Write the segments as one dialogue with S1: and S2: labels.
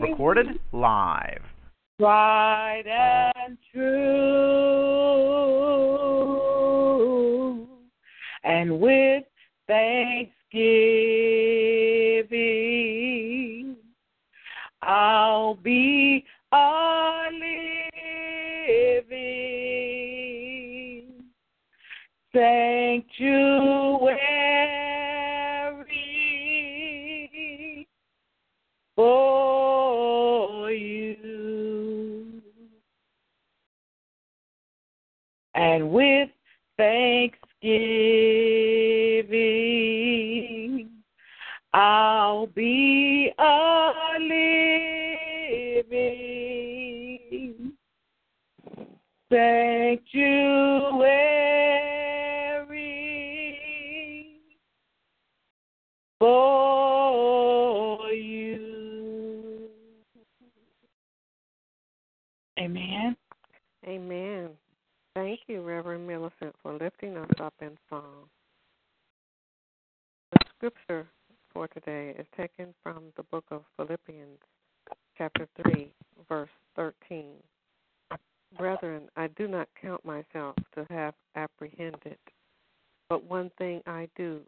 S1: Recorded live.
S2: Right and true. And with thanksgiving, I'll be a living sanctuary And with thanksgiving, I'll be a living sanctuary for
S3: Thank you, Reverend Millicent, for lifting us up in song. The scripture for today is taken from the book of Philippians, chapter 3, verse 13. Brethren, I do not count myself to have apprehended, but one thing I do,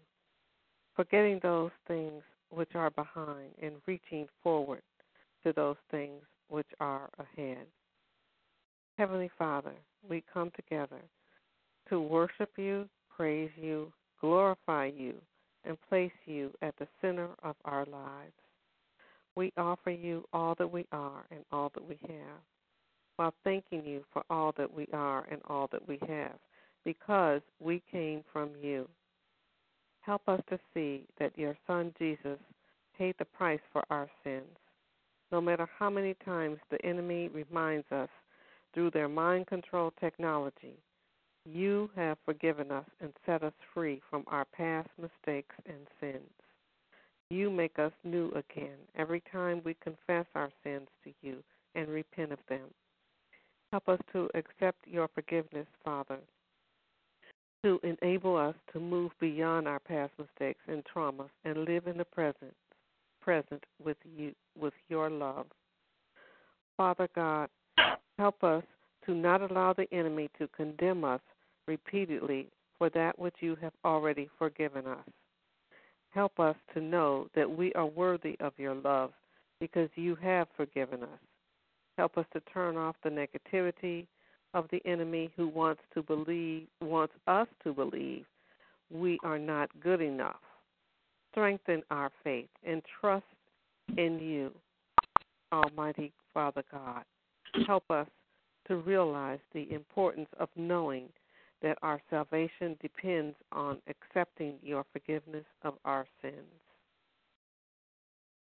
S3: forgetting those things which are behind and reaching forward to those things which are ahead. Heavenly Father, we come together to worship you, praise you, glorify you, and place you at the center of our lives. We offer you all that we are and all that we have, while thanking you for all that we are and all that we have, because we came from you. Help us to see that your Son Jesus paid the price for our sins. No matter how many times the enemy reminds us through their mind control technology, you have forgiven us and set us free from our past mistakes and sins. You make us new again every time we confess our sins to you and repent of them. Help us to accept your forgiveness, Father, to enable us to move beyond our past mistakes and traumas and live in the present, present with you, with your love. Father God, help us to not allow the enemy to condemn us repeatedly for that which you have already forgiven us. Help us to know that we are worthy of your love because you have forgiven us. Help us to turn off the negativity of the enemy who wants to believe wants us to believe we are not good enough. Strengthen our faith and trust in you, Almighty Father God. Help us to realize the importance of knowing that our salvation depends on accepting your forgiveness of our sins.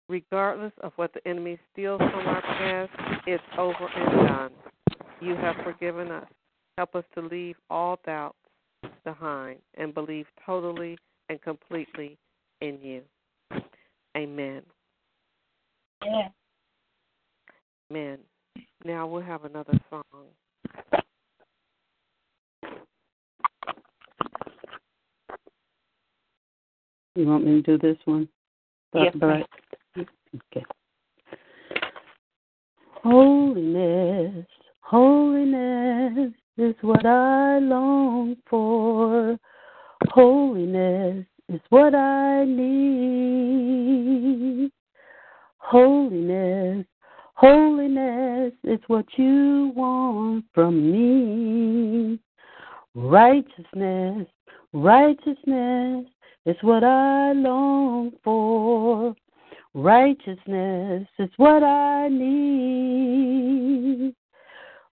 S3: Regardless of what the enemy steals from our past, it's over and done. You have forgiven us. Help us to leave all doubts behind and believe totally and completely in you. Amen.
S2: Yeah.
S3: Amen. Now we'll have another song.
S4: You want me to do this one?
S2: Yes,
S4: Right. Okay. Holiness, holiness is what I long for. Holiness is what I need. Holiness, holiness is what you want from me. Righteousness, righteousness is what I long for. Righteousness is what I need.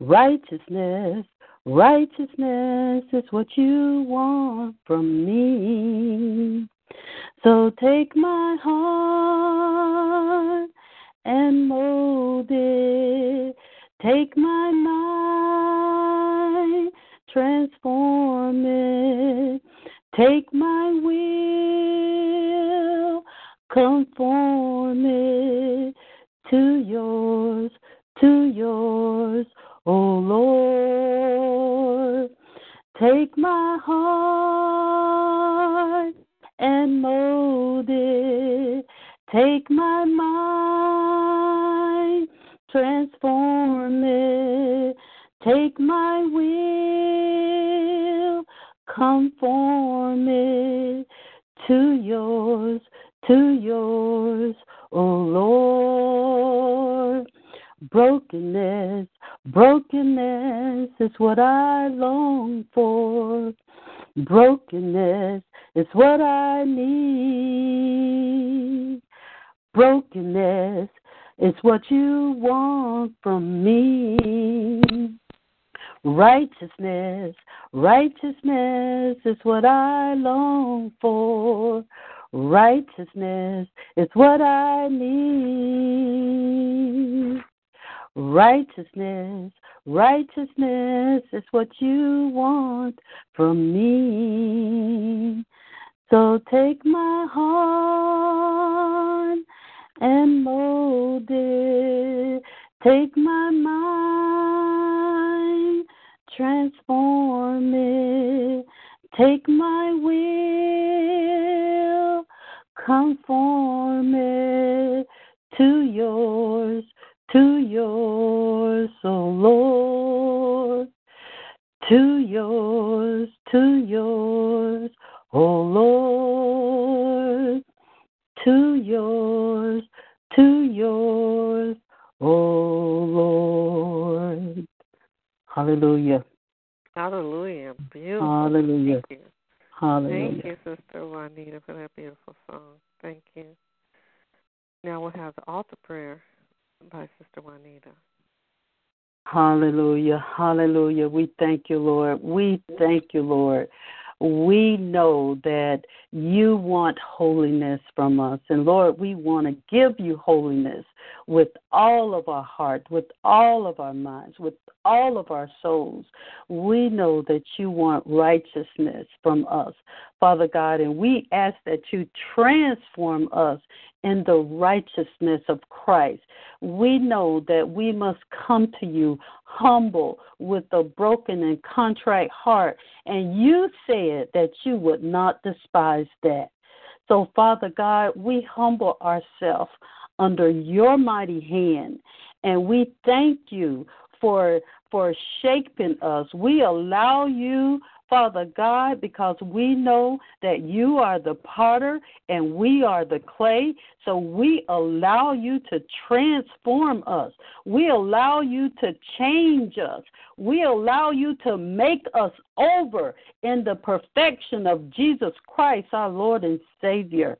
S4: Righteousness, righteousness is what you want from me. So take my heart and mold it. Take my mind, transform it. Take my will, conform it to yours, to yours, O Lord. Take my heart and mold it. Take my mind, transform it. Take my will, conform it to yours, to yours, O Lord. Brokenness, brokenness is what I long for. Brokenness is what I need. Brokenness is what you want from me. Righteousness, righteousness is what I long for. Righteousness is what I need. Righteousness, righteousness is what you want from me. So take my heart and mold it. Take my mind, transform it. Take my will, conform it to yours, to yours, O oh Lord. To yours, to yours, Hallelujah.
S3: Hallelujah. Beautiful.
S4: Hallelujah.
S3: Thank you.
S4: Hallelujah.
S3: Thank you, Sister Juanita, for that beautiful song. Thank you. Now we'll have the altar prayer by Sister Juanita.
S4: Hallelujah. Hallelujah. We thank you, Lord. We thank you, Lord. We know that you want holiness from us. And Lord, we want to give you holiness with all of our heart, with all of our minds, with all of our souls. We know that you want righteousness from us, Father God, and we ask that you transform us in the righteousness of Christ. We know that we must come to you humble with a broken and contrite heart, and you said that you would not despise that. So, Father God, we humble ourselves under your mighty hand, and we thank you for for shaping us. We allow you Father God, because we know that you are the potter and we are the clay. So we allow you to transform us. We allow you to change us. We allow you to make us over in the perfection of Jesus Christ, our Lord and Savior.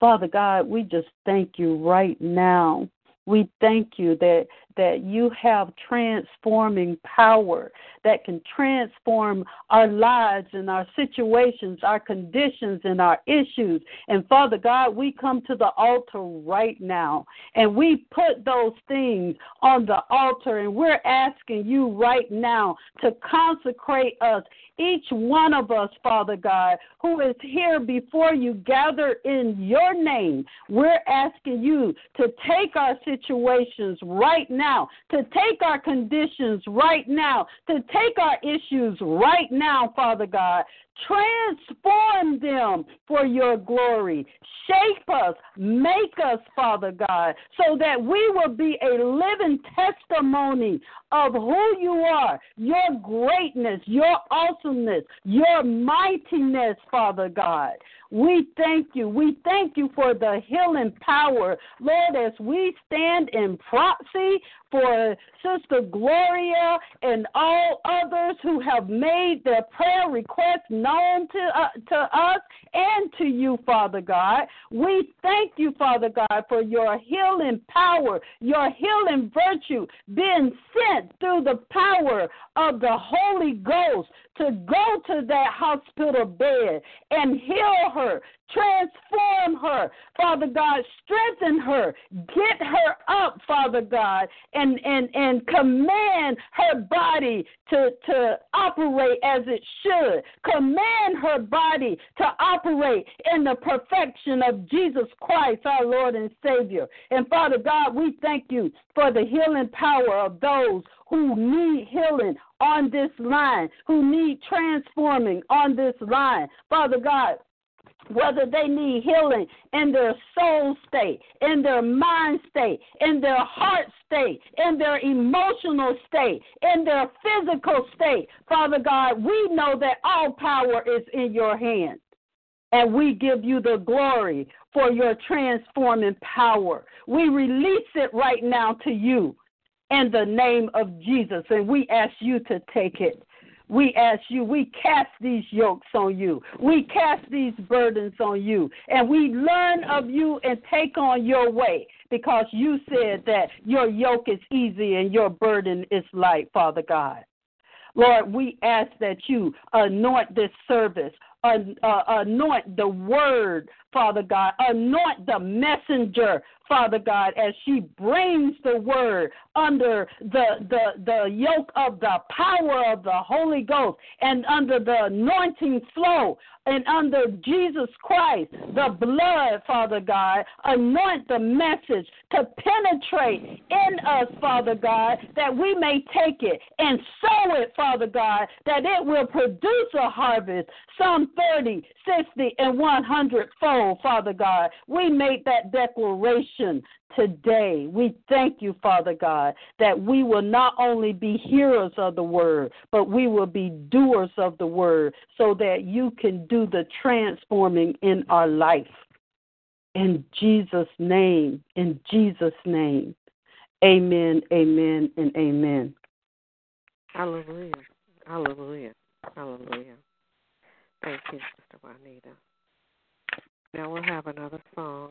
S4: Father God, we just thank you right now. We thank you that that you have transforming power that can transform our lives and our situations, our conditions and our issues. And Father God, we come to the altar right now and we put those things on the altar and we're asking you right now to consecrate us each one of us, Father God, who is here before you, gathered in your name. We're asking you to take our situations right now, to take our conditions right now, to take our issues right now, Father God. Transform them for your glory. Shape us, make us, Father God, so that we will be a living testimony of who you are, your greatness, your awesomeness, your mightiness, Father God. We thank you. We thank you for the healing power, Lord, as we stand in proxy for Sister Gloria and all others who have made their prayer requests known to, uh, to us and to you, Father God. We thank you, Father God, for your healing power, your healing virtue being sent through the power of the Holy Ghost to go to that hospital bed and heal her, transform her. Father God, strengthen her. Get her up, Father God, and, and, and command her body to, to operate as it should. Command her body to operate in the perfection of Jesus Christ, our Lord and Savior. And Father God, we thank you for the healing power of those who need healing on this line, who need transforming on this line. Father God, whether they need healing in their soul state, in their mind state, in their heart state, in their emotional state, in their physical state. Father God, we know that all power is in your hands. And we give you the glory for your transforming power. We release it right now to you in the name of Jesus. And we ask you to take it. We ask you, we cast these yokes on you. We cast these burdens on you. And we learn of you and take on your way because you said that your yoke is easy and your burden is light, Father God. Lord, we ask that you anoint this service, uh, anoint the word, Father God, anoint the messenger, Father God, as she brings the word under the, the, the yoke of the power of the Holy Ghost and under the anointing flow and under Jesus Christ, the blood, Father God, anoint the message to penetrate in us, Father God, that we may take it and sow it, Father God, that it will produce a harvest, some 30, 60, and 100 fold, Father God. We make that declaration today. We thank you, Father God, that we will not only be hearers of the word, but we will be doers of the word so that you can do the transforming in our life. In Jesus' name, in Jesus' name. Amen, amen, and amen.
S3: Hallelujah. Hallelujah. Hallelujah. Thank you, Sister Juanita. Now we'll have another song.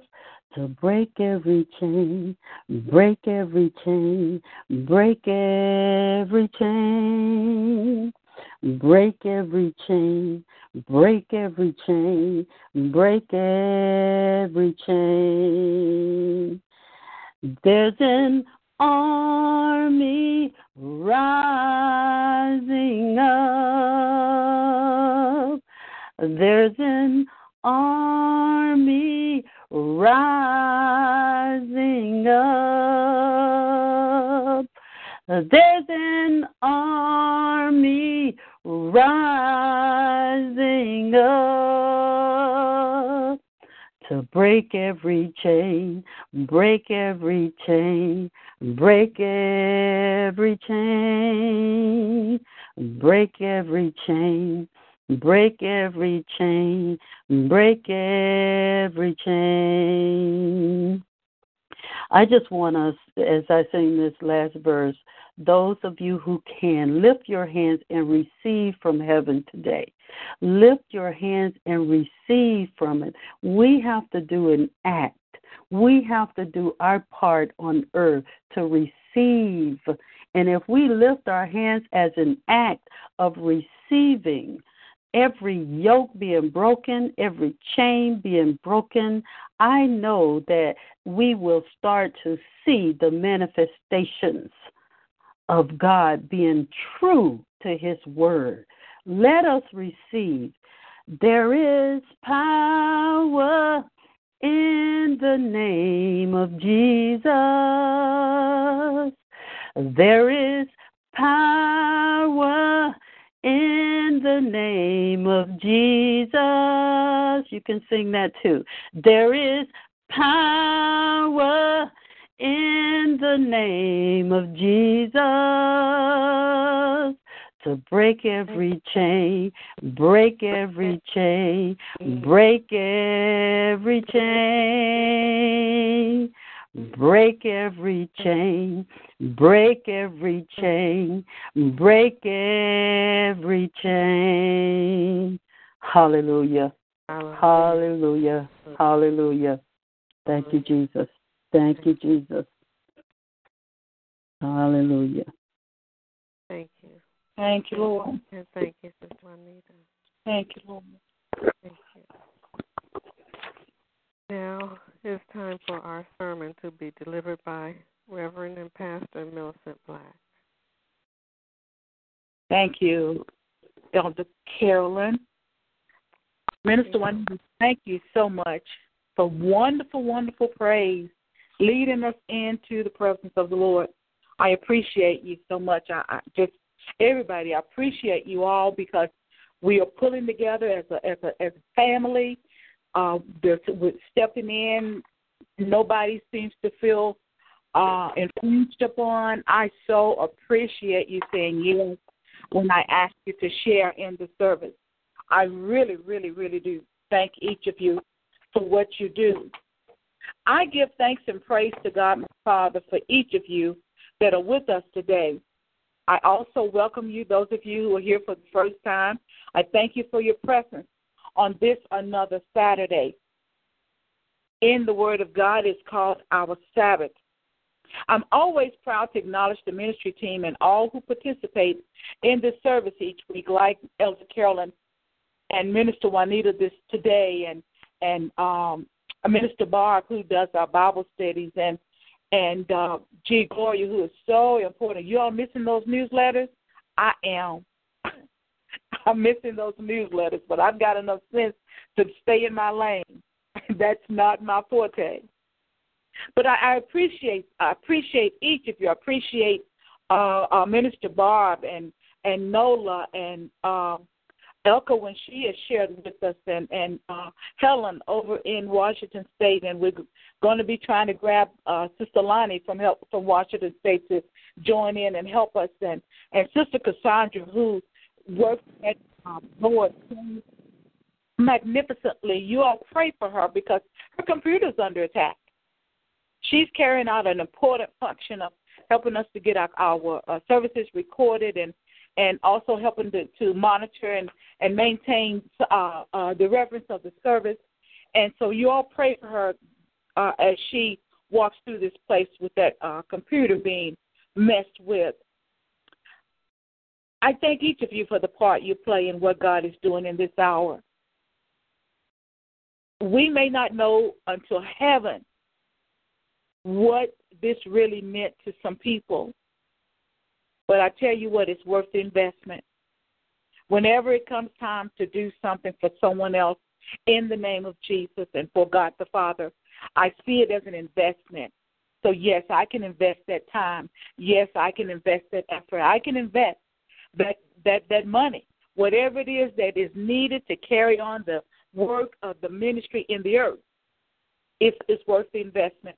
S4: to break every chain, break every chain, break every chain, break every chain, break every chain, break every chain. There's an army rising up. There's an army rising up. There's an army rising up to break every chain, break every chain, break every chain, break every chain, break every chain, break every chain. I just want us, as I sing this last verse, those of you who can, lift your hands and receive from heaven today. Lift your hands and receive from it. We have to do an act. We have to do our part on earth to receive. And if we lift our hands as an act of receiving, every yoke being broken, every chain being broken, I know that we will start to see the manifestations of God being true to His Word. Let us receive. There is power in the name of Jesus. There is power in the name of Jesus. You can sing that too. There is power in the name of Jesus to break every chain, break every chain, break every chain. Break every chain, break every chain, break every chain. Hallelujah. Hallelujah. Hallelujah. Thank you, Jesus. Thank you, Jesus. Hallelujah.
S3: Thank you.
S2: Thank you, Lord.
S3: And thank you, Sister Juanita.
S2: Thank you, Lord.
S3: Thank you. Now it's time for our sermon to be delivered by Reverend and Pastor Millicent Black.
S2: Thank you, Elder Carolyn. Minister Juanita, thank you so much for wonderful, wonderful praise, leading us into the presence of the Lord. I appreciate you so much. I, I just everybody, I appreciate you all because we are pulling together as a as a as a family. Uh, we're stepping in. Nobody seems to feel uh, infringed upon. I so appreciate you saying yes when I ask you to share in the service. I really, really, really do thank each of you for what you do. I give thanks and praise to God, my Father, for each of you that are with us today. I also welcome you, those of you who are here for the first time. I thank you for your presence on this another Saturday. In the Word of God is called our Sabbath. I'm always proud to acknowledge the ministry team and all who participate in this service each week, like Elder Carolyn and Minister Juanita this today, and and um, Minister Barb who does our Bible studies, and and uh, G. Gloria, who is so important. You all missing those newsletters? I am. I'm missing those newsletters, but I've got enough sense to stay in my lane. That's not my forte. But I, I appreciate I appreciate each of you. I appreciate uh, uh, Minister Barb and and Nola and um, Elka when she has shared with us, and and uh, Helen over in Washington State, and we're going to be trying to grab uh, Sister Lonnie from help from Washington State to join in and help us, and and Sister Cassandra who works at um, Lord magnificently. You all pray for her because her computer's under attack. She's carrying out an important function of helping us to get our, our uh, services recorded and and also helping to, to monitor and, and maintain uh, uh, the reverence of the service. And so you all pray for her uh, as she walks through this place with that uh, computer being messed with. I thank each of you for the part you play in what God is doing in this hour. We may not know until heaven what this really meant to some people. But I tell you what, it's worth the investment. Whenever it comes time to do something for someone else in the name of Jesus and for God the Father, I see it as an investment. So, yes, I can invest that time. Yes, I can invest that effort. I can invest that, that, that money, whatever it is that is needed to carry on the work of the ministry in the earth. It's, it's worth the investment.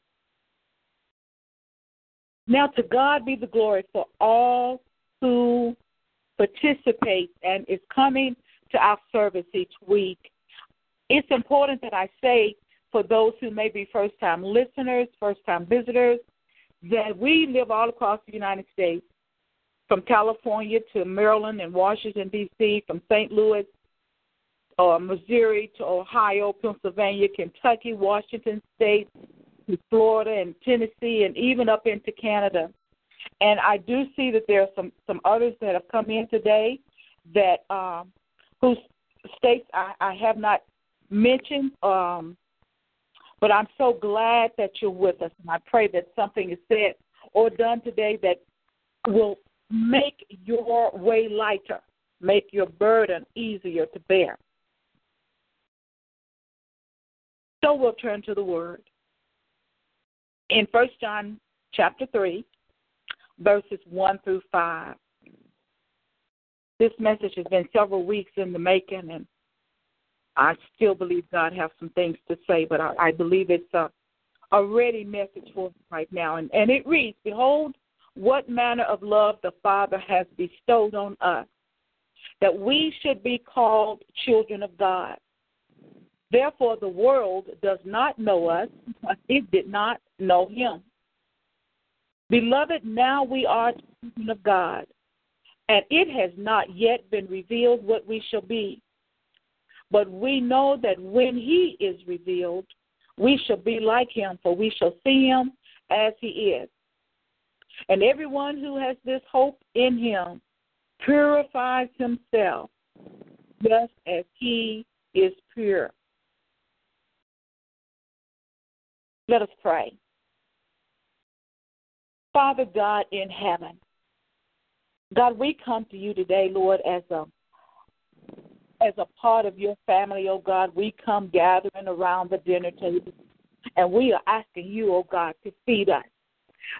S2: Now, to God be the glory for all who participate and is coming to our service each week. It's important that I say for those who may be first time listeners, first time visitors, that we live all across the United States, from California to Maryland and Washington, D.C., from St. Louis or Missouri to Ohio, Pennsylvania, Kentucky, Washington State, to Florida and Tennessee and even up into Canada. And I do see that there are some some others that have come in today that um, whose states I, I have not mentioned. Um, but I'm so glad that you're with us, and I pray that something is said or done today that will make your way lighter, make your burden easier to bear. So we'll turn to the Word in First John chapter 3, verses 1 through 5. This message has been several weeks in the making, and I still believe God has some things to say, but I, I believe it's a, a ready message for us right now. And, and it reads Behold, what manner of love the Father has bestowed on us, that we should be called children of God. Therefore, the world does not know us, it did not know him. Beloved, now we are children of God, and it has not yet been revealed what we shall be. But we know that when he is revealed, we shall be like him, for we shall see him as he is. And everyone who has this hope in him purifies himself just as he is pure. Let us pray. Father God in heaven, God, we come to you today, Lord, as a as a part of your family, oh God. We come gathering around the dinner table, and we are asking you, oh God, to feed us.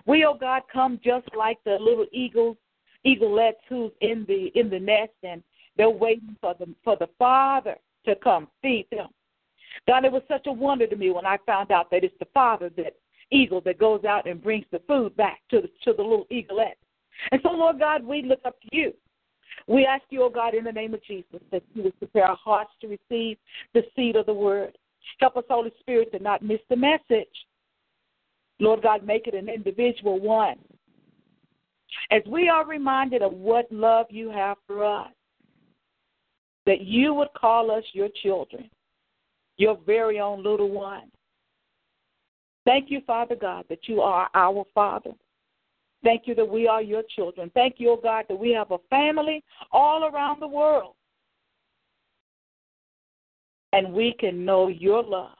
S2: We, oh God, come just like the little eagles, eaglets who's in the in the nest, and they're waiting for the for the Father to come feed them. God, it was such a wonder to me when I found out that it's the Father that eagle that goes out and brings the food back to the to the little eaglet. And so, Lord God, we look up to you. We ask you, oh God, in the name of Jesus, that you would prepare our hearts to receive the seed of the word. Help us, Holy Spirit, to not miss the message. Lord God, make it an individual one. As we are reminded of what love you have for us, that you would call us your children, your very own little one. Thank you, Father God, that you are our Father. Thank you that we are your children. Thank you, oh God, that we have a family all around the world. And we can know your love.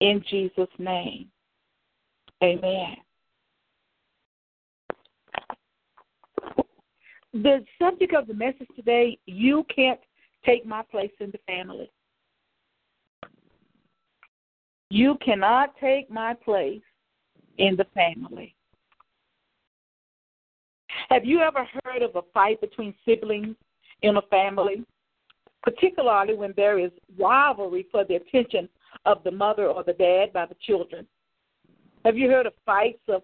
S2: In Jesus' name. Amen. The subject of the message today you can't take my place in the family. You cannot take my place in the family. Have you ever heard of a fight between siblings in a family, particularly when there is rivalry for the attention of the mother or the dad by the children? Have you heard of fights of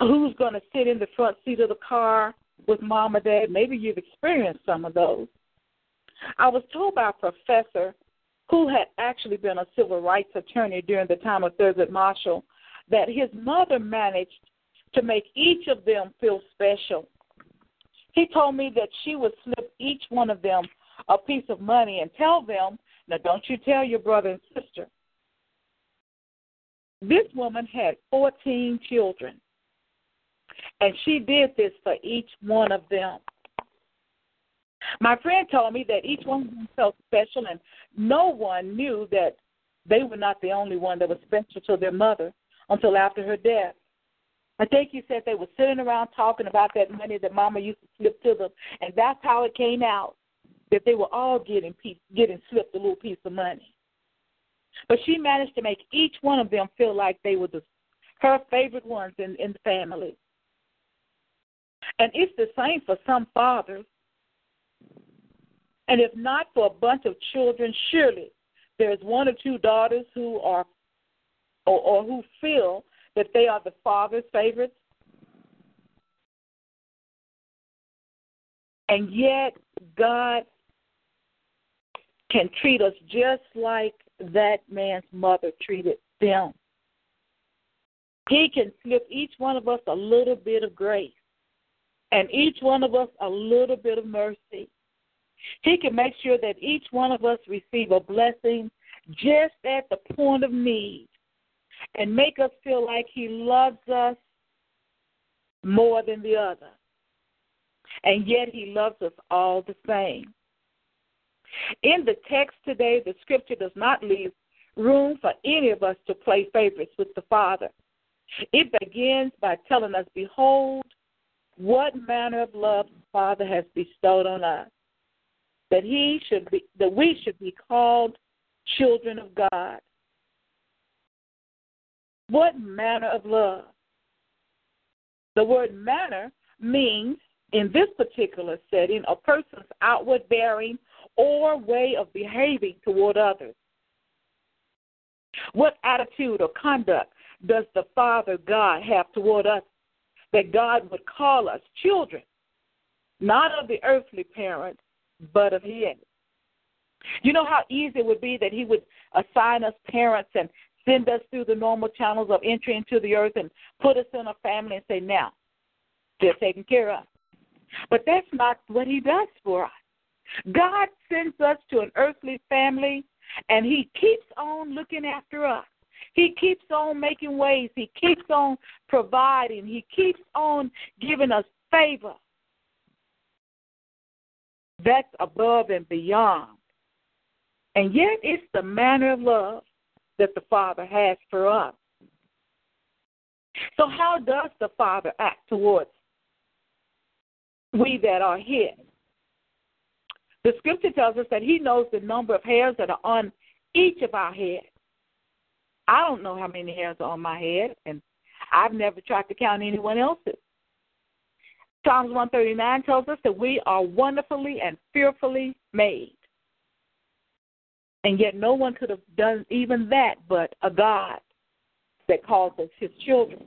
S2: who's going to sit in the front seat of the car with mom or dad? Maybe you've experienced some of those. I was told by a professor who had actually been a civil rights attorney during the time of Thurgood Marshall that his mother managed to make each of them feel special. He told me that she would slip each one of them a piece of money and tell them, now don't you tell your brother and sister. This woman had 14 children, and she did this for each one of them. My friend told me that each one of them felt special, and no one knew that they were not the only one that was special to their mother until after her death. I think you said they were sitting around talking about that money that Mama used to slip to them, and that's how it came out that they were all getting piece, getting slipped a little piece of money. But she managed to make each one of them feel like they were the, her favorite ones in, in the family. And it's the same for some fathers. And if not for a bunch of children, surely there's one or two daughters who are or, or who feel that they are the father's favorites. And yet, God can treat us just like that man's mother treated them. He can slip each one of us a little bit of grace and each one of us a little bit of mercy. He can make sure that each one of us receive a blessing just at the point of need and make us feel like He loves us more than the other. And yet He loves us all the same. In the text today, the scripture does not leave room for any of us to play favorites with the Father. It begins by telling us, Behold, what manner of love the Father has bestowed on us, that he should be that we should be called children of God. What manner of love? The word manner means, in this particular setting, a person's outward bearing or way of behaving toward others. What attitude or conduct does the Father God have toward us that God would call us children? not of the earthly parent, but of his. You know how easy it would be that he would assign us parents and send us through the normal channels of entry into the earth and put us in a family and say, now, they're taken care of. But that's not what he does for us. God sends us to an earthly family, and he keeps on looking after us. He keeps on making ways. He keeps on providing. He keeps on giving us favor. That's above and beyond. And yet, it's the manner of love that the Father has for us. So, how does the Father act towards we that are His? The scripture tells us that He knows the number of hairs that are on each of our heads. I don't know how many hairs are on my head, and I've never tried to count anyone else's. Psalms 139 tells us that we are wonderfully and fearfully made. And yet no one could have done even that but a God that calls us his children.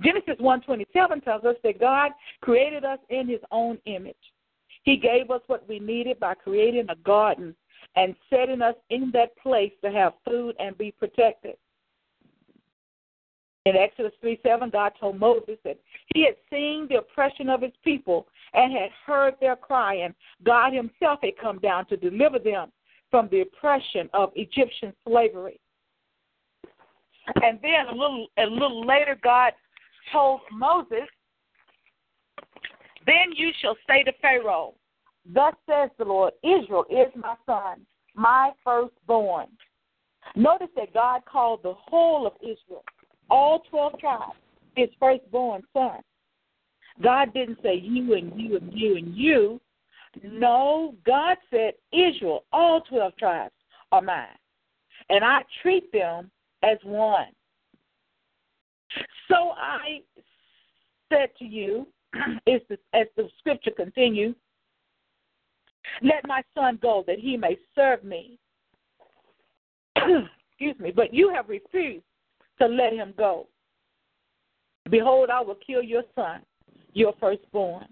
S2: Genesis 1:27 tells us that God created us in his own image. He gave us what we needed by creating a garden and setting us in that place to have food and be protected. In Exodus 3 7, God told Moses that he had seen the oppression of his people and had heard their cry, and God himself had come down to deliver them from the oppression of Egyptian slavery. And then a little a little later God told Moses, Then you shall say to Pharaoh, Thus says the Lord, Israel is my son, my firstborn. Notice that God called the whole of Israel all 12 tribes, his firstborn son. God didn't say you and you and you and you. No, God said Israel, all 12 tribes are mine. And I treat them as one. So I said to you, as the, as the scripture continues, let my son go that he may serve me. Excuse me, but you have refused to let him go. Behold, I will kill your son, your firstborn.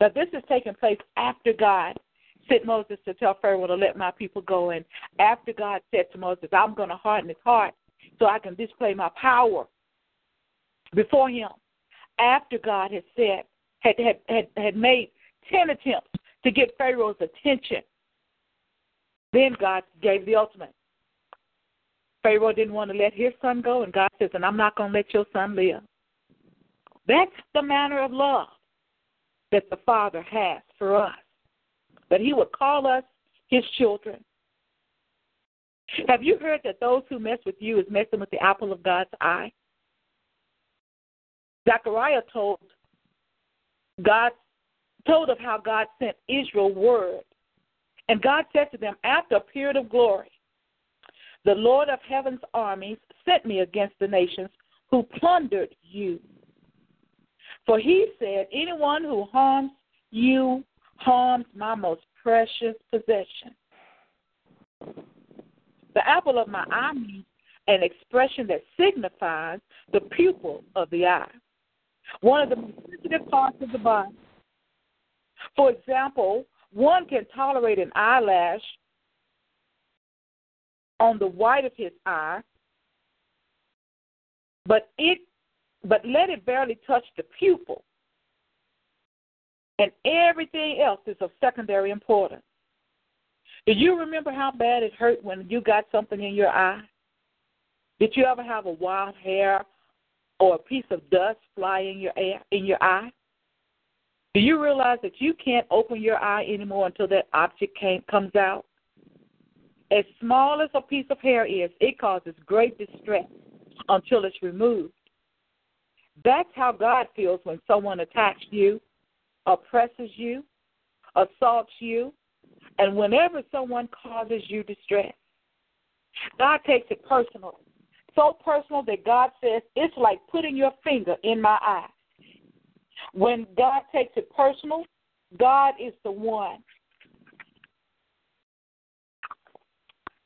S2: Now, this is taking place after God sent Moses to tell Pharaoh to let my people go. And after God said to Moses, I'm going to harden his heart so I can display my power before him. After God had said, had, had, had, had made 10 attempts to get Pharaoh's attention, then God gave the ultimate. Pharaoh didn't want to let his son go, and God says, and I'm not going to let your son live. That's the manner of love that the Father has for us. That he would call us his children. Have you heard that those who mess with you is messing with the apple of God's eye? Zechariah told God told of how God sent Israel word. And God said to them, after a period of glory, the Lord of heaven's armies sent me against the nations who plundered you. For he said, Anyone who harms you harms my most precious possession. The apple of my eye means an expression that signifies the pupil of the eye, one of the sensitive parts of the body. For example, one can tolerate an eyelash on the white of his eye, but it but let it barely touch the pupil. And everything else is of secondary importance. Do you remember how bad it hurt when you got something in your eye? Did you ever have a wild hair or a piece of dust fly in your air, in your eye? Do you realize that you can't open your eye anymore until that object came, comes out? As small as a piece of hair is, it causes great distress until it's removed. That's how God feels when someone attacks you, oppresses you, assaults you, and whenever someone causes you distress. God takes it personal. So personal that God says it's like putting your finger in my eye. When God takes it personal, God is the one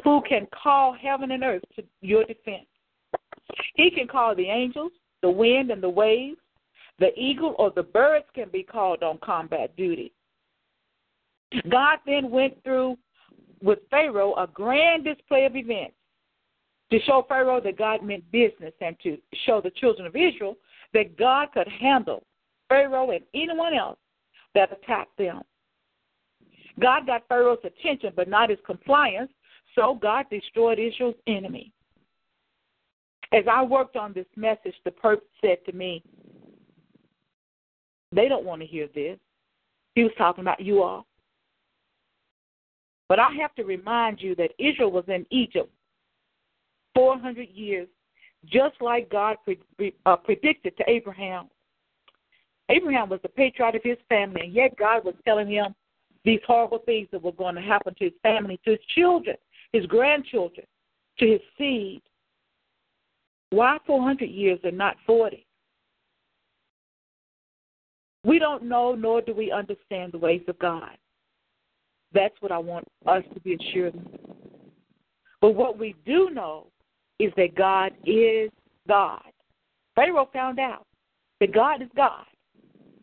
S2: who can call heaven and earth to your defense. He can call the angels, the wind, and the waves. The eagle or the birds can be called on combat duty. God then went through with Pharaoh a grand display of events to show Pharaoh that God meant business and to show the children of Israel that God could handle Pharaoh and anyone else that attacked them. God got Pharaoh's attention, but not his compliance, so God destroyed Israel's enemy. As I worked on this message, the perp said to me, They don't want to hear this. He was talking about you all. But I have to remind you that Israel was in Egypt 400 years, just like God pre- uh, predicted to Abraham. Abraham was the patriarch of his family, and yet God was telling him these horrible things that were going to happen to his family, to his children, his grandchildren, to his seed. Why 400 years and not 40? We don't know, nor do we understand the ways of God. That's what I want us to be assured of. But what we do know is that God is God. Pharaoh found out that God is God.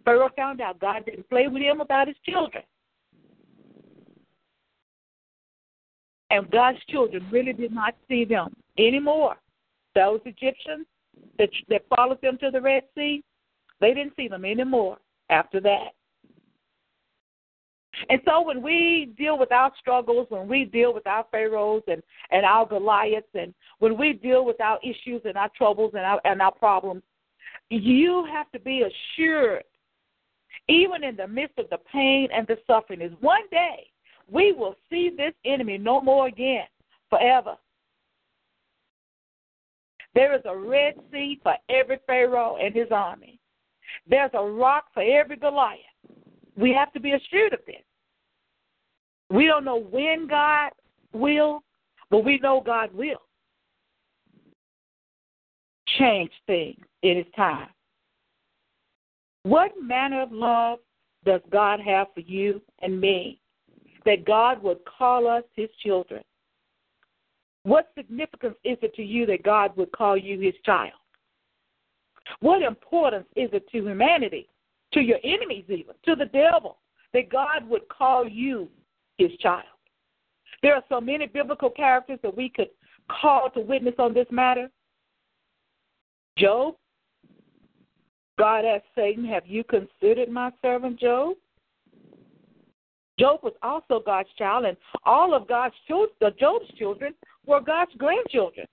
S2: Pharaoh found out God didn't play with him about his children. And God's children really did not see them anymore. Those Egyptians that, that followed them to the Red Sea, they didn't see them anymore after that. And so when we deal with our struggles, when we deal with our Pharaohs and, and our Goliaths, and when we deal with our issues and our troubles and our, and our problems, you have to be assured, even in the midst of the pain and the suffering, is one day we will see this enemy no more again forever. There is a Red Sea for every Pharaoh and his army. There's a rock for every Goliath. We have to be assured of this. We don't know when God will, but we know God will change things in His time. What manner of love does God have for you and me that God would call us His children? What significance is it to you that God would call you His child? What importance is it to humanity, to your enemies, even, to the devil, that God would call you his child? There are so many biblical characters that we could call to witness on this matter. Job, God asked Satan, Have you considered my servant Job? Job was also God's child, and all of God's children, Job's children, were God's grandchildren,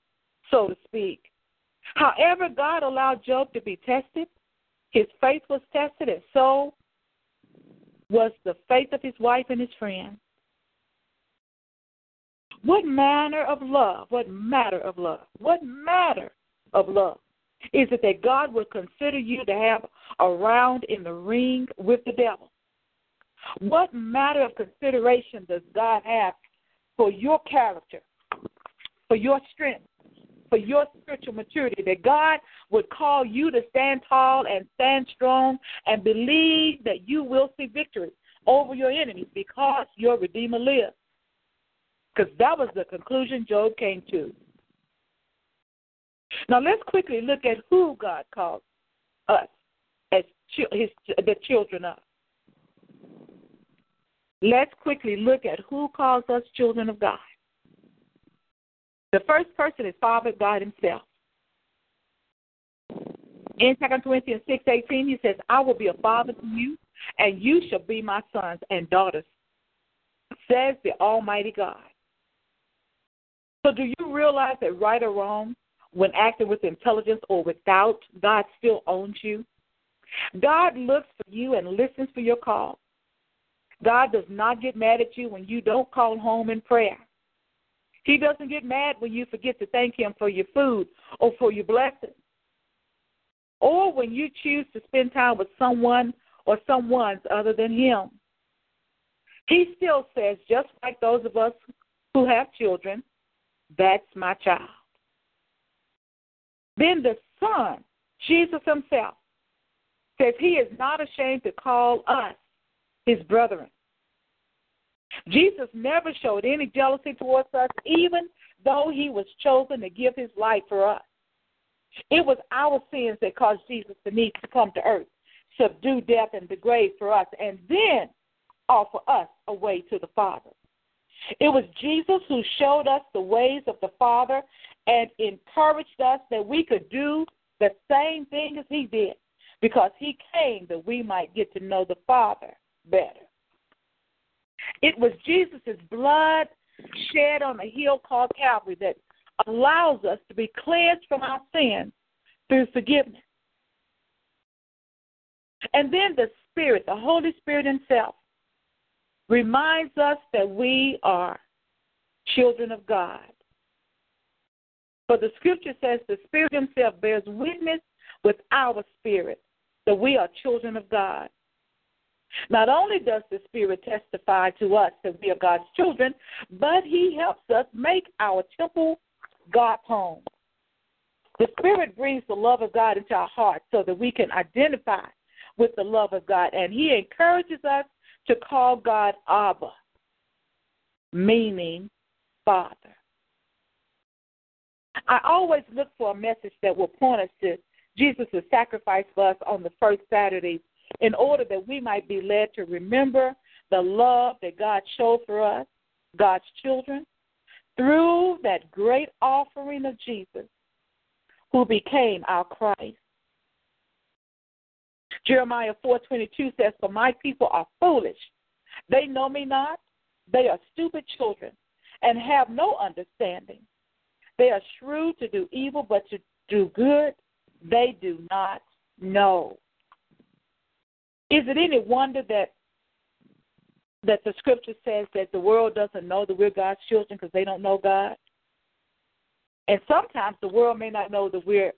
S2: so to speak. However, God allowed Job to be tested. His faith was tested, and so was the faith of his wife and his friends. What manner of love, what matter of love, what matter of love is it that God would consider you to have around in the ring with the devil? What matter of consideration does God have for your character, for your strength, for your spiritual maturity, that God would call you to stand tall and stand strong and believe that you will see victory over your enemies because your Redeemer lives. Because that was the conclusion Job came to. Now let's quickly look at who God calls us as his, the children of. Let's quickly look at who calls us children of God. The first person is Father God Himself. In 2 Corinthians 6 18, he says, I will be a father to you, and you shall be my sons and daughters, says the Almighty God. So, do you realize that right or wrong, when acting with intelligence or without, God still owns you? God looks for you and listens for your call. God does not get mad at you when you don't call home in prayer. He doesn't get mad when you forget to thank Him for your food or for your blessings. Or when you choose to spend time with someone or someone's other than Him. He still says, just like those of us who have children, that's my child. Then the Son, Jesus Himself, says He is not ashamed to call us His brethren. Jesus never showed any jealousy towards us, even though he was chosen to give his life for us. It was our sins that caused Jesus to need to come to earth subdue death and the grave for us, and then offer us a way to the Father. It was Jesus who showed us the ways of the Father and encouraged us that we could do the same thing as he did because he came that we might get to know the Father better. It was Jesus' blood shed on the hill called Calvary that allows us to be cleansed from our sins through forgiveness. And then the Spirit, the Holy Spirit Himself, reminds us that we are children of God. For the scripture says the Spirit Himself bears witness with our spirit that we are children of God. Not only does the Spirit testify to us that we are God's children, but He helps us make our temple God's home. The Spirit brings the love of God into our hearts so that we can identify with the love of God. And He encourages us to call God Abba, meaning Father. I always look for a message that will point us to Jesus' sacrifice for us on the first Saturday in order that we might be led to remember the love that God showed for us, God's children, through that great offering of Jesus who became our Christ. Jeremiah 4:22 says, "For my people are foolish; they know me not; they are stupid children, and have no understanding. They are shrewd to do evil, but to do good they do not know." Is it any wonder that that the scripture says that the world doesn't know that we're God's children because they don't know God? And sometimes the world may not know that we're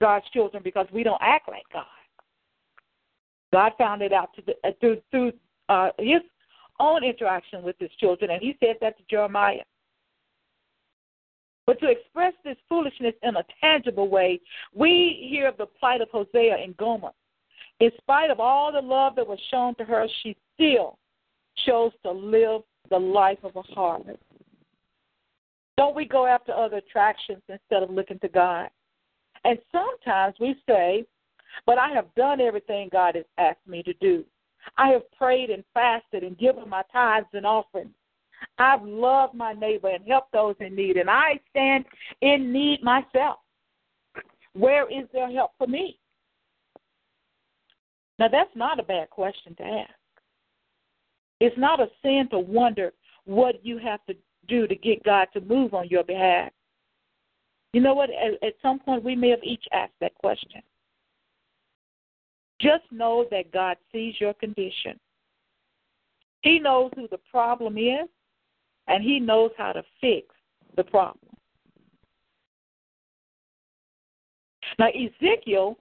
S2: God's children because we don't act like God. God found it out the, uh, through through uh, his own interaction with his children, and he said that to Jeremiah. But to express this foolishness in a tangible way, we hear of the plight of Hosea and Gomer. In spite of all the love that was shown to her, she still chose to live the life of a harlot. Don't we go after other attractions instead of looking to God? And sometimes we say, but I have done everything God has asked me to do. I have prayed and fasted and given my tithes and offerings. I've loved my neighbor and helped those in need, and I stand in need myself. Where is there help for me? Now, that's not a bad question to ask. It's not a sin to wonder what you have to do to get God to move on your behalf? You know what? At, at some point, we may have each asked that question. Just know that God sees your condition. He knows who the problem is, and He knows how to fix the problem. Now, Ezekiel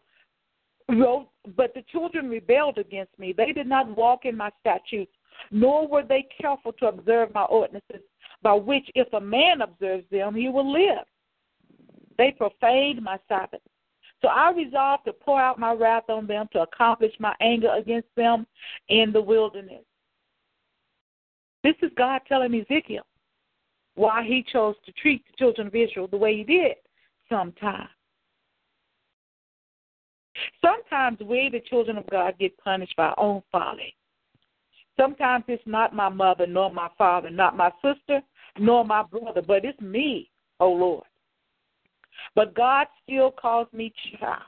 S2: wrote, But the children rebelled against me. They did not walk in my statutes, nor were they careful to observe my ordinances by which if a man observes them, he will live. They profaned my Sabbath. So I resolved to pour out my wrath on them to accomplish my anger against them in the wilderness. This is God telling Ezekiel why he chose to treat the children of Israel the way he did sometimes. Sometimes we, the children of God, get punished by our own folly. Sometimes it's not my mother, nor my father, not my sister, nor my brother, but it's me, oh Lord. But God still calls me child.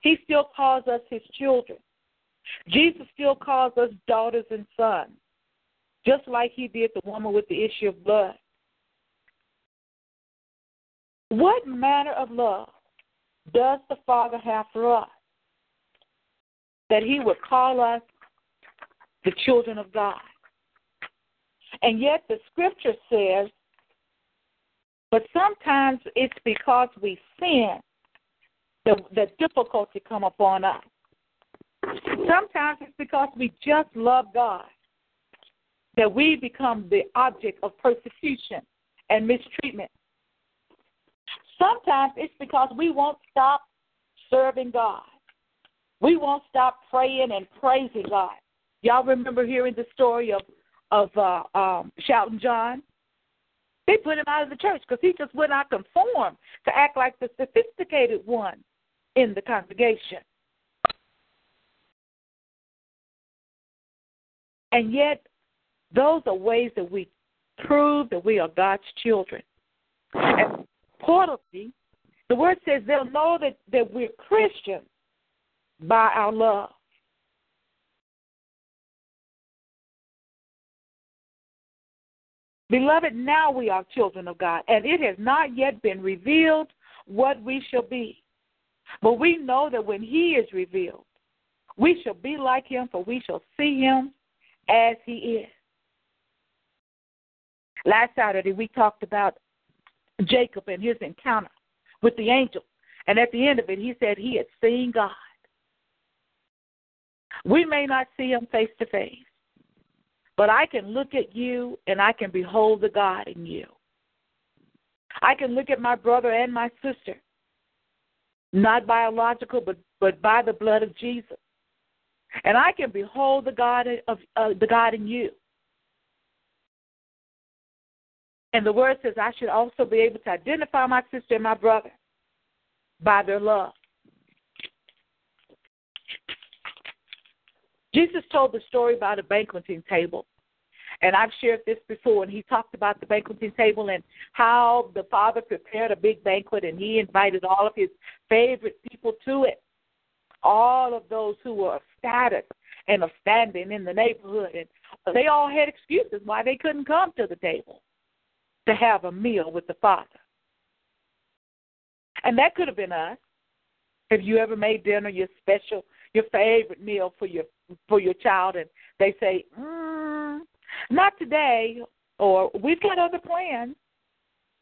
S2: He still calls us his children. Jesus still calls us daughters and sons, just like he did the woman with the issue of blood. What manner of love does the Father have for us? That he would call us the children of God. And yet the scripture says, but sometimes it's because we sin that the difficulty come upon us. Sometimes it's because we just love God that we become the object of persecution and mistreatment. Sometimes it's because we won't stop serving God. We won't stop praying and praising God. Y'all remember hearing the story of of uh, um, Shouting John. They put him out of the church because he just would not conform to act like the sophisticated one in the congregation. And yet, those are ways that we prove that we are God's children. And importantly, the word says they'll know that, that we're Christians by our love. Beloved, now we are children of God, and it has not yet been revealed what we shall be. But we know that when He is revealed, we shall be like Him, for we shall see Him as He is. Last Saturday, we talked about Jacob and his encounter with the angel. And at the end of it, he said he had seen God. We may not see him face to face, but I can look at you and I can behold the God in you. I can look at my brother and my sister, not biological, but, but by the blood of Jesus. And I can behold the God of uh, the God in you. And the word says I should also be able to identify my sister and my brother by their love. Jesus told the story about a banqueting table. And I've shared this before, and he talked about the banqueting table and how the father prepared a big banquet and he invited all of his favorite people to it. All of those who were of status and of standing in the neighborhood. And they all had excuses why they couldn't come to the table to have a meal with the Father. And that could have been us. Have you ever made dinner your special, your favorite meal for your for your child, and they say, mm, "Not today," or "We've got other plans,"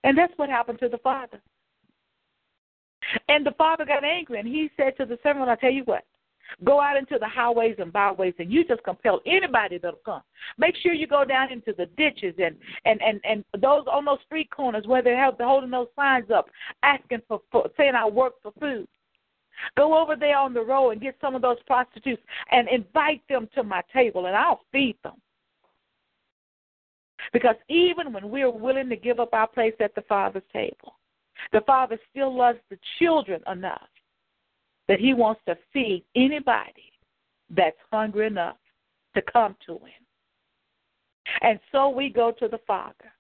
S2: and that's what happened to the father. And the father got angry, and he said to the servant, "I tell you what, Go out into the highways and byways and you just compel anybody that'll come. Make sure you go down into the ditches and and and and those on those street corners where they have holding those signs up asking for, for saying I work for food. Go over there on the road and get some of those prostitutes and invite them to my table and I'll feed them. Because even when we're willing to give up our place at the Father's table, the Father still loves the children enough that he wants to feed anybody that's hungry enough to come to him. And so we go to the Father.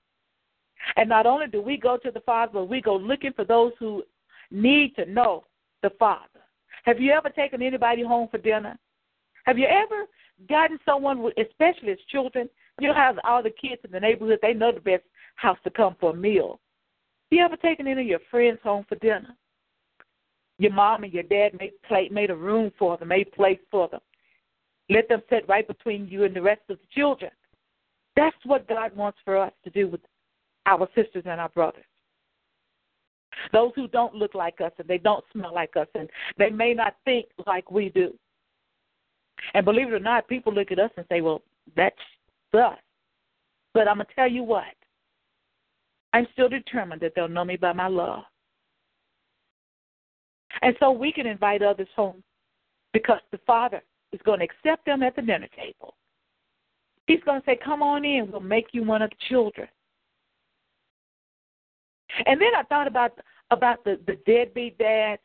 S2: And not only do we go to the Father, but we go looking for those who need to know the Father. Have you ever taken anybody home for dinner? Have you ever gotten someone, especially as children, you know how all the kids in the neighborhood, they know the best house to come for a meal. Have you ever taken any of your friends home for dinner? Your mom and your dad made plate made a room for them, made place for them. Let them sit right between you and the rest of the children. That's what God wants for us to do with our sisters and our brothers. Those who don't look like us and they don't smell like us and they may not think like we do. And believe it or not, people look at us and say, well, that's us. But I'm going to tell you what, I'm still determined that they'll know me by my love. And so we can invite others home because the Father is going to accept them at the dinner table. He's going to say, Come on in, we'll make you one of the children. And then I thought about about the, the deadbeat dads,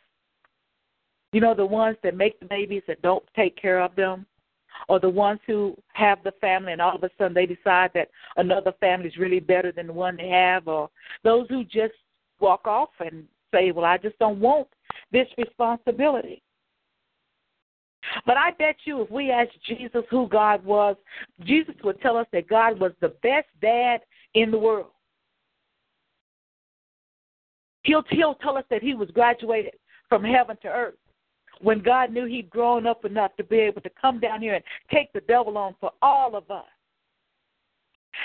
S2: you know, the ones that make the babies and don't take care of them, or the ones who have the family and all of a sudden they decide that another family is really better than the one they have, or those who just walk off and say, Well, I just don't want this responsibility. But I bet you if we asked Jesus who God was, Jesus would tell us that God was the best dad in the world. He'll, he'll tell us that he was graduated from heaven to earth when God knew he'd grown up enough to be able to come down here and take the devil on for all of us.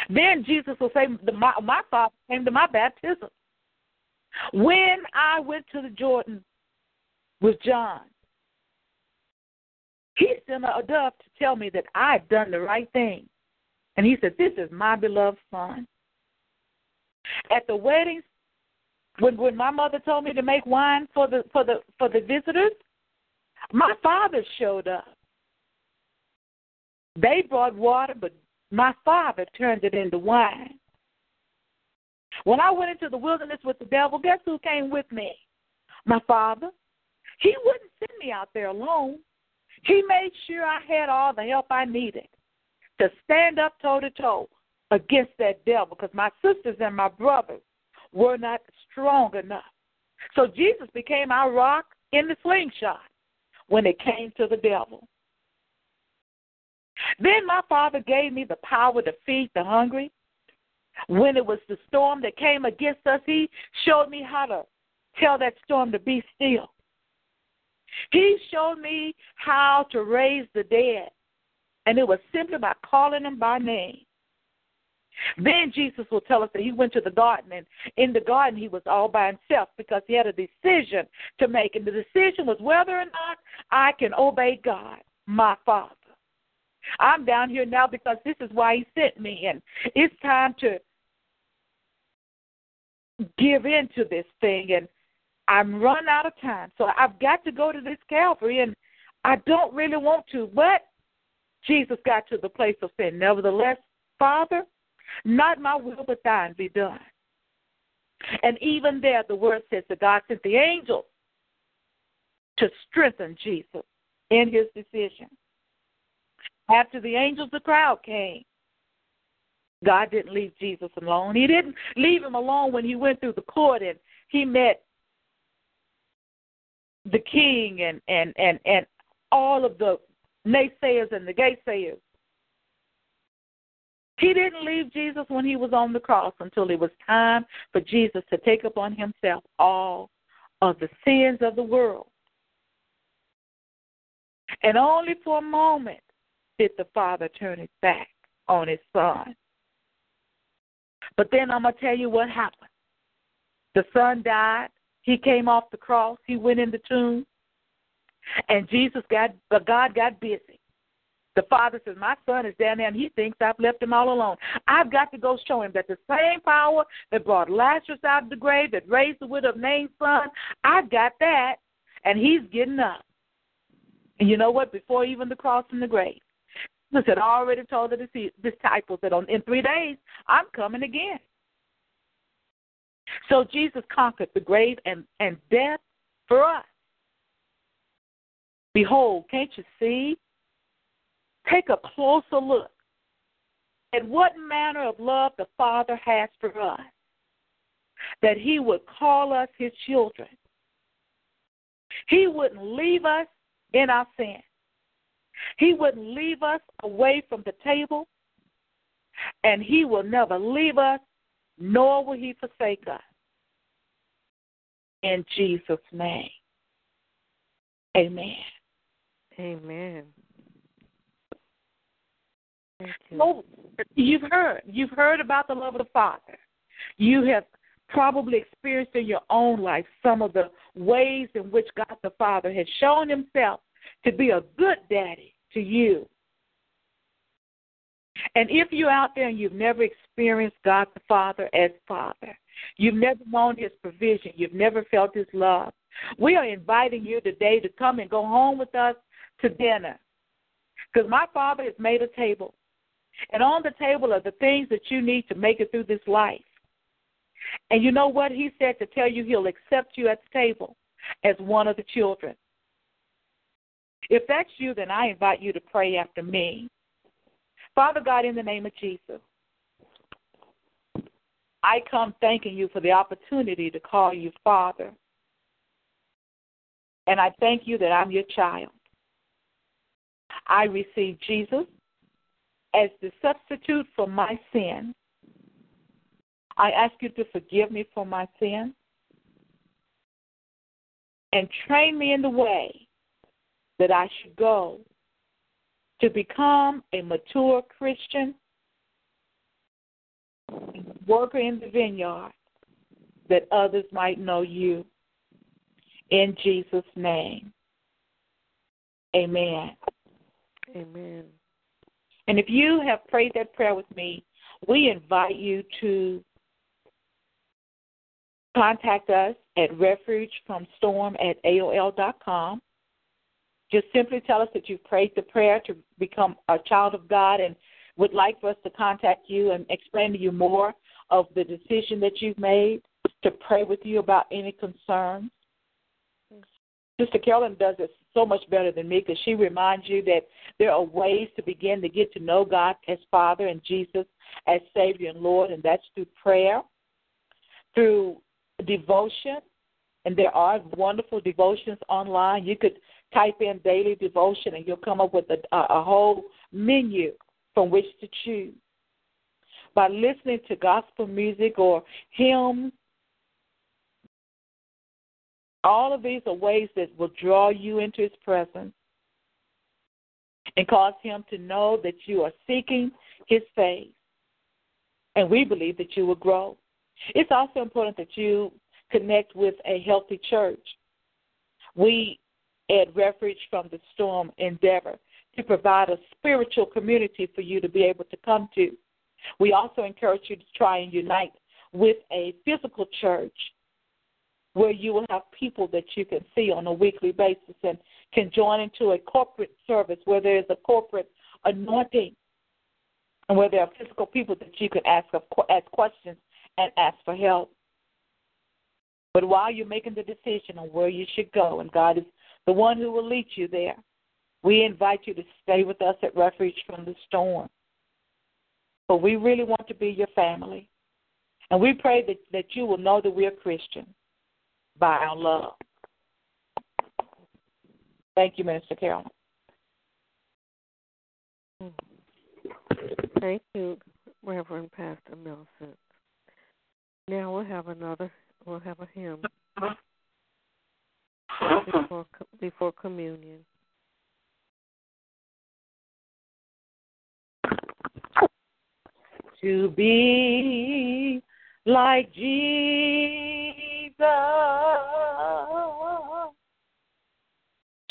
S2: Then Jesus will say, my, my father came to my baptism. When I went to the Jordan with John. He sent a dove to tell me that I'd done the right thing. And he said, This is my beloved son. At the wedding, when when my mother told me to make wine for the for the for the visitors, my father showed up. They brought water, but my father turned it into wine. When I went into the wilderness with the devil, guess who came with me? My father. He wouldn't send me out there alone. He made sure I had all the help I needed to stand up toe to toe against that devil because my sisters and my brothers were not strong enough. So Jesus became our rock in the slingshot when it came to the devil. Then my father gave me the power to feed the hungry. When it was the storm that came against us, he showed me how to tell that storm to be still. He showed me how to raise the dead, and it was simply by calling them by name. Then Jesus will tell us that he went to the garden, and in the garden he was all by himself because he had a decision to make. And the decision was whether or not I can obey God, my Father. I'm down here now because this is why he sent me, and it's time to give in to this thing. And I'm run out of time, so I've got to go to this Calvary, and I don't really want to, but Jesus got to the place of sin. Nevertheless, Father, not my will, but thine be done. And even there, the word says that God sent the angels to strengthen Jesus in his decision. After the angels, the crowd came. God didn't leave Jesus alone. He didn't leave him alone when he went through the court and he met the king and and and and all of the naysayers and the gaysayers. He didn't leave Jesus when he was on the cross until it was time for Jesus to take upon himself all of the sins of the world. And only for a moment did the Father turn his back on his Son. But then I'm going to tell you what happened. The Son died. He came off the cross. He went in the tomb. And Jesus got, but God got busy. The father says, My son is down there and he thinks I've left him all alone. I've got to go show him that the same power that brought Lazarus out of the grave, that raised the widow of Nain's son, I've got that. And he's getting up. And you know what? Before even the cross and the grave, Jesus had already told the disciples that on, in three days, I'm coming again. So Jesus conquered the grave and, and death for us. Behold, can't you see take a closer look at what manner of love the Father has for us, that He would call us His children. He wouldn't leave us in our sin. He wouldn't leave us away from the table, and He will never leave us, nor will He forsake us. In Jesus' name. Amen.
S3: Amen.
S2: You. you've heard. You've heard about the love of the Father. You have probably experienced in your own life some of the ways in which God the Father has shown himself to be a good daddy to you. And if you're out there and you've never experienced God the Father as Father, you've never known His provision, you've never felt His love, we are inviting you today to come and go home with us to dinner. Because my Father has made a table and on the table are the things that you need to make it through this life. And you know what? He said to tell you he'll accept you at the table as one of the children. If that's you, then I invite you to pray after me. Father God, in the name of Jesus, I come thanking you for the opportunity to call you Father. And I thank you that I'm your child. I receive Jesus as the substitute for my sin. I ask you to forgive me for my sin and train me in the way that I should go to become a mature Christian worker in the vineyard that others might know you. In Jesus' name. Amen.
S3: Amen.
S2: And if you have prayed that prayer with me, we invite you to contact us at refugefromstorm at AOL.com. Just simply tell us that you've prayed the prayer to become a child of God and would like for us to contact you and explain to you more of the decision that you've made to pray with you about any concerns. Sister Carolyn does it so much better than me because she reminds you that there are ways to begin to get to know God as Father and Jesus as Savior and Lord, and that's through prayer, through devotion, and there are wonderful devotions online. You could type in daily devotion, and you'll come up with a, a whole menu from which to choose. By listening to gospel music or hymns all of these are ways that will draw you into His presence and cause Him to know that you are seeking His face. And we believe that you will grow. It's also important that you connect with a healthy church. We at Refuge from the Storm endeavor to provide a spiritual community for you to be able to come to. We also encourage you to try and unite with a physical church where you will have people that you can see on a weekly basis and can join into a corporate service where there is a corporate anointing and where there are physical people that you can ask ask questions and ask for help. But while you're making the decision on where you should go, and God is the one who will lead you there, we invite you to stay with us at Refuge from the Storm. But we really want to be your family. And we pray that, that you will know that we are Christians by our love. Thank you, Minister Carol.
S3: Thank you, Reverend Pastor Milson. Now we'll have another. We'll have a hymn before before communion.
S2: To be like Jesus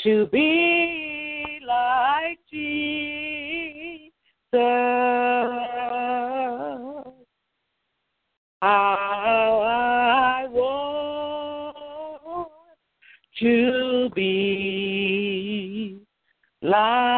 S2: to be like Jesus. Be. Like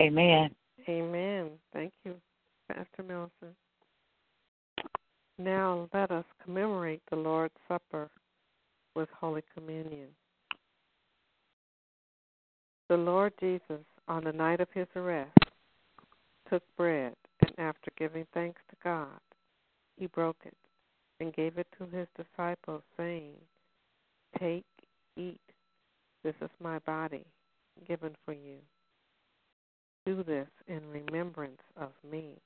S2: Amen.
S3: Amen. Thank you, Pastor Milson. Now let us commemorate the Lord's Supper with Holy Communion. The Lord Jesus, on the night of his arrest, took bread, and after giving thanks to God, he broke it and gave it to his disciples, saying, Take, eat, this is my body given for you. Do this in remembrance of me.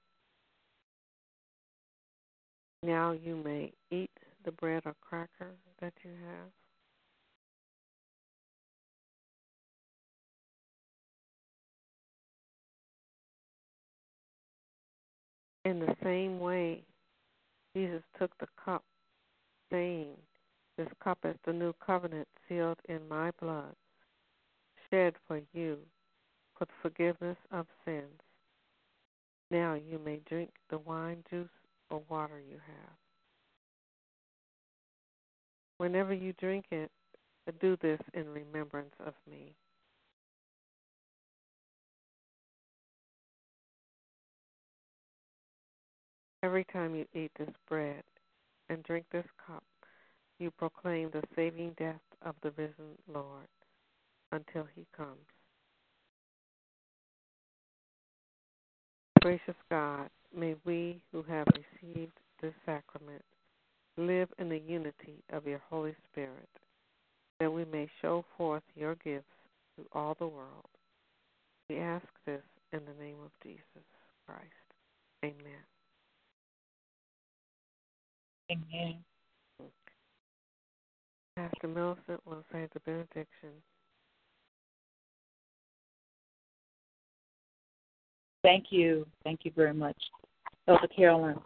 S3: Now you may eat the bread or cracker that you have. In the same way, Jesus took the cup, saying, This cup is the new covenant sealed in my blood. shed for you for the forgiveness of sins. Now you may drink the wine, juice, or water you have. Whenever you drink it, do this in remembrance of me. Every time you eat this bread and drink this cup, you proclaim the saving death of the risen Lord until he comes. Gracious God, may we who have received this sacrament live in the unity of your Holy Spirit, that we may show forth your gifts to all the world. We ask this in the name of Jesus Christ. Amen.
S2: Amen.
S3: Pastor Millicent will say the benediction.
S2: Thank you. Thank you very much, Elder Carolyn.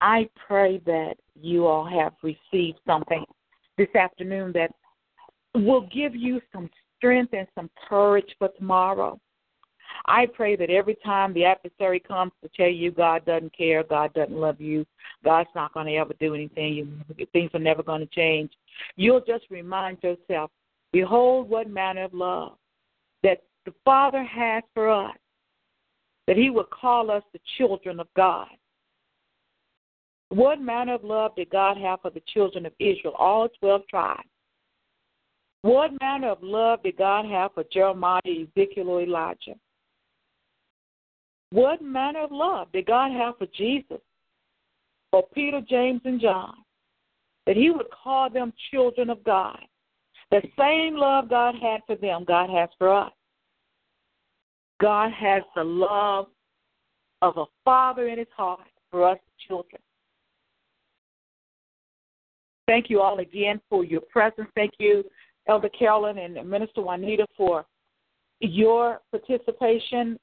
S2: I pray that you all have received something this afternoon that will give you some strength and some courage for tomorrow. I pray that every time the adversary comes to tell you God doesn't care, God doesn't love you, God's not going to ever do anything, you, things are never going to change, you'll just remind yourself, behold what manner of love the Father has for us, that He would call us the children of God. What manner of love did God have for the children of Israel, all 12 tribes? What manner of love did God have for Jeremiah, Ezekiel, or Elijah? What manner of love did God have for Jesus, for Peter, James, and John? That he would call them children of God. The same love God had for them, God has for us. God has the love of a father in his heart for us children. Thank you all again for your presence. Thank you, Elder Carolyn and Minister Juanita, for your participation.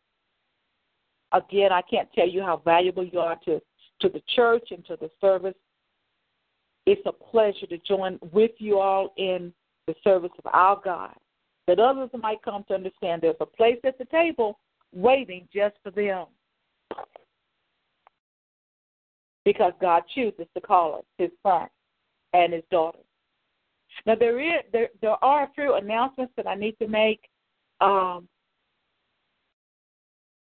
S2: Again, I can't tell you how valuable you are to, to the church and to the service. It's a pleasure to join with you all in the service of our God, that others might come to understand there's a place at the table waiting just for them. Because God chooses to call us his son and his daughter. Now there is there there are a few announcements that I need to make. Um,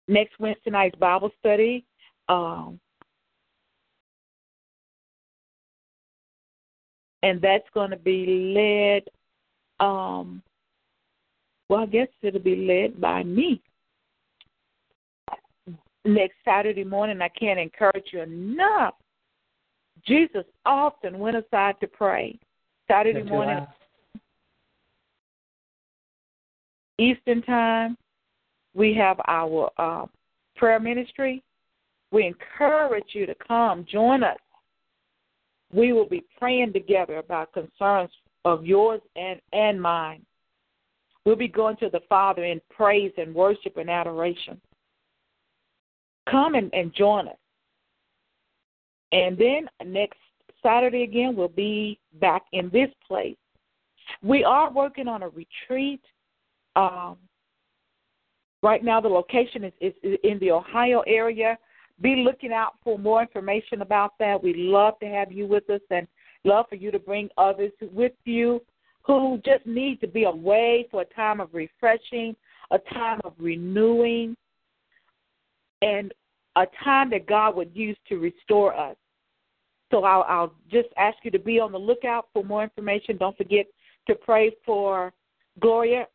S2: next Wednesday night's Bible study. Um, and that's going to be led. Um, well, I guess it'll be led by me. Next Saturday morning, I can't encourage you enough Jesus often went aside to pray. Saturday morning, Eastern time, we have our uh, prayer ministry. We encourage you to come join us. We will be praying together about concerns of yours and, and mine. We'll be going to the Father in praise and worship and adoration. Come and, and join us. And then next Saturday again, we'll be back in this place. We are working on a retreat. Um, right now, the location is, is, is in the Ohio area. Be looking out for more information about that. We'd love to have you with us and love for you to bring others with you who just need to be away for a time of refreshing, a time of renewing, and a time that God would use to restore us. So I'll, I'll just ask you to be on the lookout for more information. Don't forget to pray for Gloria.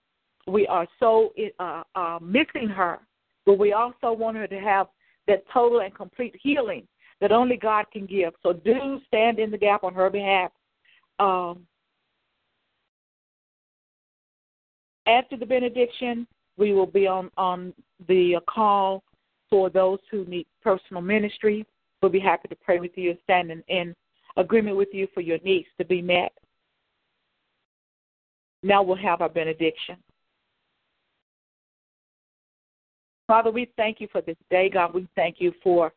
S2: We are so uh, uh, missing her, but we also want her to have that total and complete healing that only God can give. So do stand in the gap on her behalf. Um, after the benediction, we will be on on the call for those who need personal ministry. We'll be happy to pray with you and stand in, in agreement with you for your needs to be met. Now we'll have our benediction. Father, we thank you for this day, God. We thank you for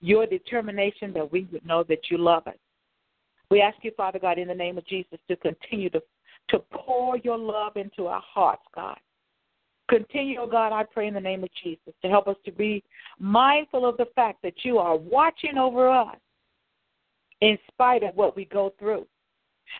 S2: your determination that we would know that you love us. We ask you, Father God, in the name of Jesus, to continue to to pour your love into our hearts, God. Continue, oh God, I pray in the name of Jesus, to help us to be mindful of the fact that you are watching over us in spite of what we go through.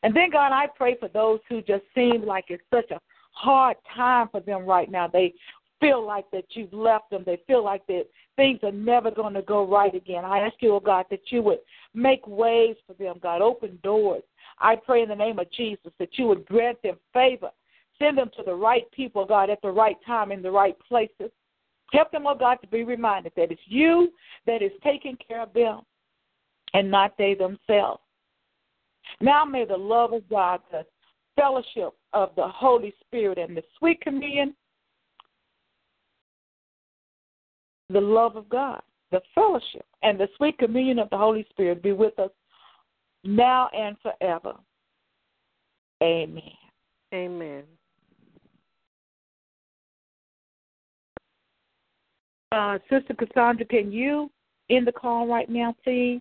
S2: And then, God, I pray for those who just seem like it's such a hard time for them right now. They feel like that you've left them. They feel like that things are never going to go right again. I ask you, oh God, that you would make ways for them, God, open doors. I pray in the name of Jesus that you would grant them favor Send them to the right people, God, at the right time in the right places. Help them, oh God, to be reminded that it's you that is taking care of them and not they themselves. Now may the love of God, the fellowship of the Holy Spirit, and the sweet communion, the love of God, the fellowship, and the sweet communion of the Holy Spirit be with us now and forever. Amen.
S3: Amen.
S2: Uh, Sister Cassandra, can you end the call right now, please?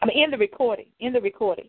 S2: I mean, in the recording. In the recording.